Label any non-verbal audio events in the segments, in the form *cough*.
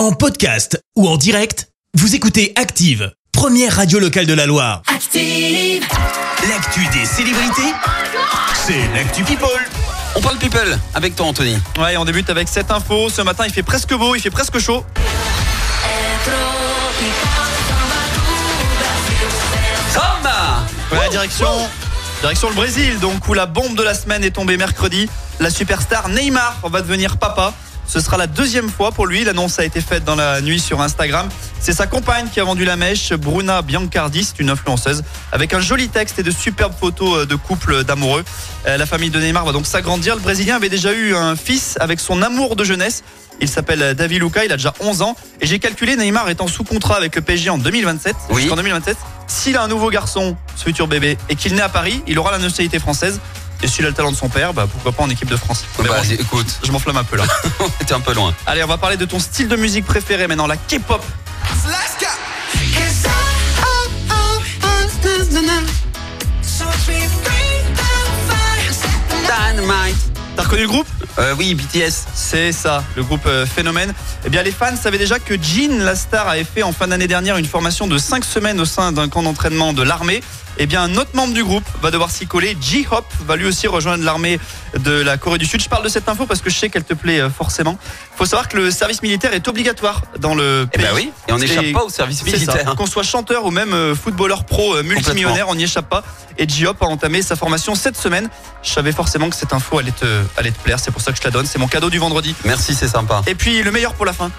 En podcast ou en direct, vous écoutez Active, première radio locale de la Loire. Active. L'actu des célébrités, c'est l'actu People. On parle people avec toi Anthony. Ouais, on débute avec cette info. Ce matin, il fait presque beau, il fait presque chaud. Samba Ouais, direction, direction le Brésil, donc où la bombe de la semaine est tombée mercredi. La superstar Neymar va devenir papa. Ce sera la deuxième fois pour lui. L'annonce a été faite dans la nuit sur Instagram. C'est sa compagne qui a vendu la mèche, Bruna Biancardi, c'est une influenceuse, avec un joli texte et de superbes photos de couple d'amoureux. Euh, La famille de Neymar va donc s'agrandir. Le Brésilien avait déjà eu un fils avec son amour de jeunesse. Il s'appelle David Luca, il a déjà 11 ans. Et j'ai calculé, Neymar étant sous contrat avec le PSG en 2027. Oui. Jusqu'en 2027. S'il a un nouveau garçon, ce futur bébé, et qu'il naît à Paris, il aura la nationalité française. Et s'il a le talent de son père, bah pourquoi pas en équipe de France. Mais Bah, bon, écoute, je m'enflamme un peu là. *laughs* t'es un peu loin. Allez, on va parler de ton style de musique préféré maintenant, la K-pop. Reconnu le groupe Euh, oui, BTS. C'est ça, le groupe euh, Phénomène. Eh bien, les fans savaient déjà que Jean, la star, avait fait en fin d'année dernière une formation de 5 semaines au sein d'un camp d'entraînement de l'armée. Eh bien, un autre membre du groupe va devoir s'y coller. J-Hop va lui aussi rejoindre l'armée de la Corée du Sud. Je parle de cette info parce que je sais qu'elle te plaît euh, forcément. faut savoir que le service militaire est obligatoire dans le Eh pays. ben oui, et on n'échappe pas au service militaire. Qu'on soit chanteur ou même euh, footballeur pro multimillionnaire, on n'y échappe pas. Et J-Hop a entamé sa formation cette semaine. Je savais forcément que cette info allait te, allait te plaire. C'est pour ça que je te la donne. C'est mon cadeau du vendredi. Merci, c'est sympa. Et puis le meilleur pour la fin.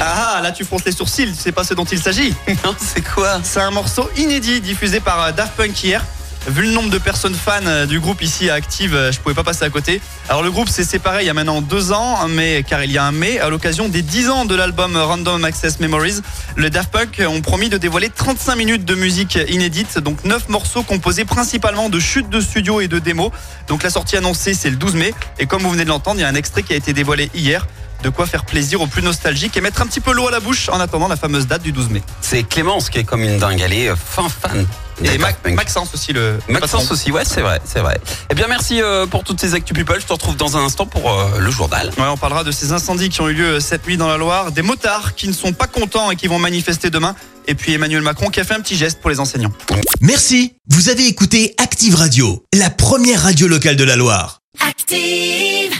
Ah, là tu fronces les sourcils, tu sais pas ce dont il s'agit. Non, c'est quoi? C'est un morceau inédit diffusé par euh, Daft Punk hier. Vu le nombre de personnes fans euh, du groupe ici à Active, euh, je pouvais pas passer à côté. Alors le groupe s'est séparé il y a maintenant deux ans, mais car il y a un mai, à l'occasion des 10 ans de l'album Random Access Memories, le Daft Punk ont promis de dévoiler 35 minutes de musique inédite, donc 9 morceaux composés principalement de chutes de studio et de démos. Donc la sortie annoncée c'est le 12 mai, et comme vous venez de l'entendre, il y a un extrait qui a été dévoilé hier. De quoi faire plaisir aux plus nostalgiques et mettre un petit peu l'eau à la bouche en attendant la fameuse date du 12 mai. C'est Clémence qui est comme une dingue. Elle est euh, fin fan. Et. Maxence aussi le Maxence patron. aussi, ouais, c'est vrai, c'est vrai. Eh bien, merci euh, pour toutes ces actus people. Je te retrouve dans un instant pour euh, le journal. Ouais, on parlera de ces incendies qui ont eu lieu cette nuit dans la Loire, des motards qui ne sont pas contents et qui vont manifester demain, et puis Emmanuel Macron qui a fait un petit geste pour les enseignants. Merci, vous avez écouté Active Radio, la première radio locale de la Loire. Active.